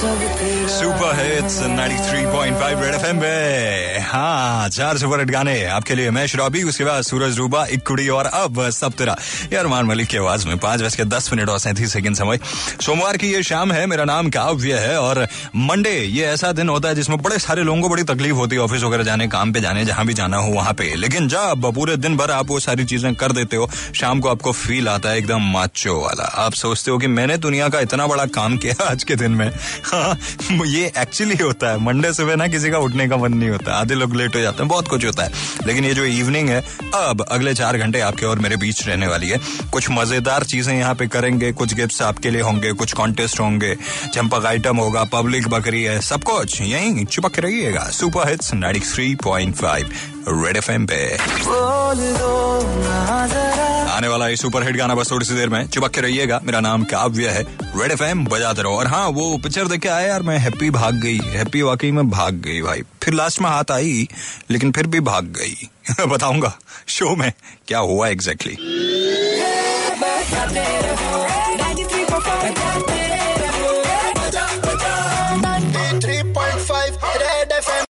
Super hits 93.5 red FM पे। हाँ चार सुपर हिट गाने आपके लिए मैं शराबी उसके बाद सूरज रूबा, एक कुड़ी और अब सब तेरा। यार मान मलिक की आवाज़ में पाँच बज के दस मिनट और सैंतीस सेकंड समय। सोमवार की ये शाम है, मेरा नाम काव्य है और मंडे, ये ऐसा दिन होता है जिसमें बड़े सारे लोगों को बड़ी तकलीफ़ होती है ऑफ़िस वगैरह जाने, काम पे जाने, जहाँ भी जाना हो वहाँ पे। लेकिन जब पूरे दिन भर आप वो सारी चीज़ें कर देते हो, शाम को आपको फील आता है एकदम माचो वाला। आप सोचते हो कि मैंने दुनिया का इतना बड़ा काम किया आज के दिन में। हाँ ये एक्चुअली होता है। मंडे सुबह ना किसी का उठने का मन नहीं होता। आधे लोग लेट हो जाते हैं बहुत कुछ होता है। लेकिन ये जो इवनिंग है अब अगले चार घंटे आपके और मेरे बीच रहने वाली है। कुछ मज़ेदार चीज़ें यहाँ पे करेंगे कुछ गिफ्ट आपके लिए होंगे कुछ कॉन्टेस्ट होंगे। चंपक आइटम होगा पब्लिक बकरी है सब कुछ। यही चिपक रहिएगा। Super hits ninety three point five red F M पे। आने वाला ये सुपर हिट गाना बस थोड़ी सी देर में। चिपक के रहिएगा। मेरा नाम काव्य है। रेड एफ़ एम बजाते रहो। और हाँ वो पिक्चर देख के आया यार, मैं हैप्पी भाग गई। हैप्पी वाकई में भाग गई भाई। फिर लास्ट में हाथ आई, लेकिन फिर भी भाग गई। बताऊँगा शो में क्या हुआ एग्जैक्टली exactly.